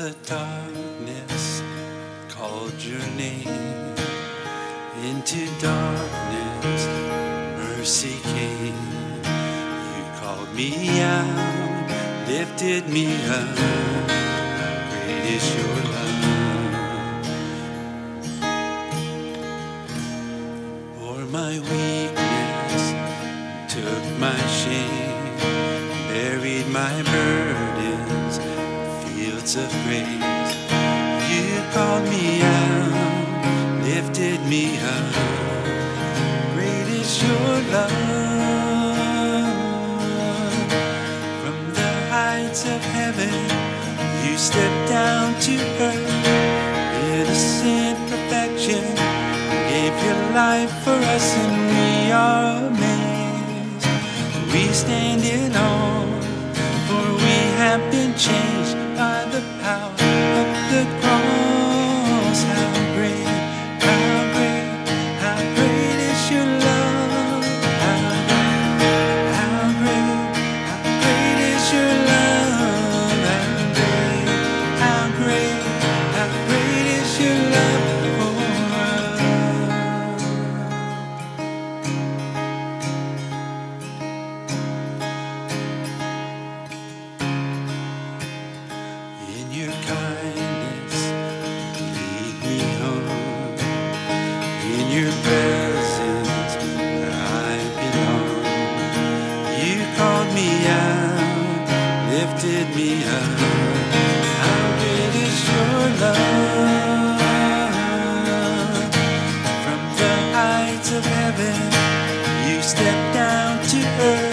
the darkness called your name. Into darkness, mercy came. You called me out, lifted me up. Great is your love. For my weakness, took my shame, buried my burdens, fields of grace. You called me out, lifted me up. Great is your love. From the heights of heaven, you stepped down to earth. Innocent perfection, gave your life for us, and we are amazed. We stand in awe, for we have been changed by lifted me up. How great is your love? From the heights of heaven, you stepped down to earth.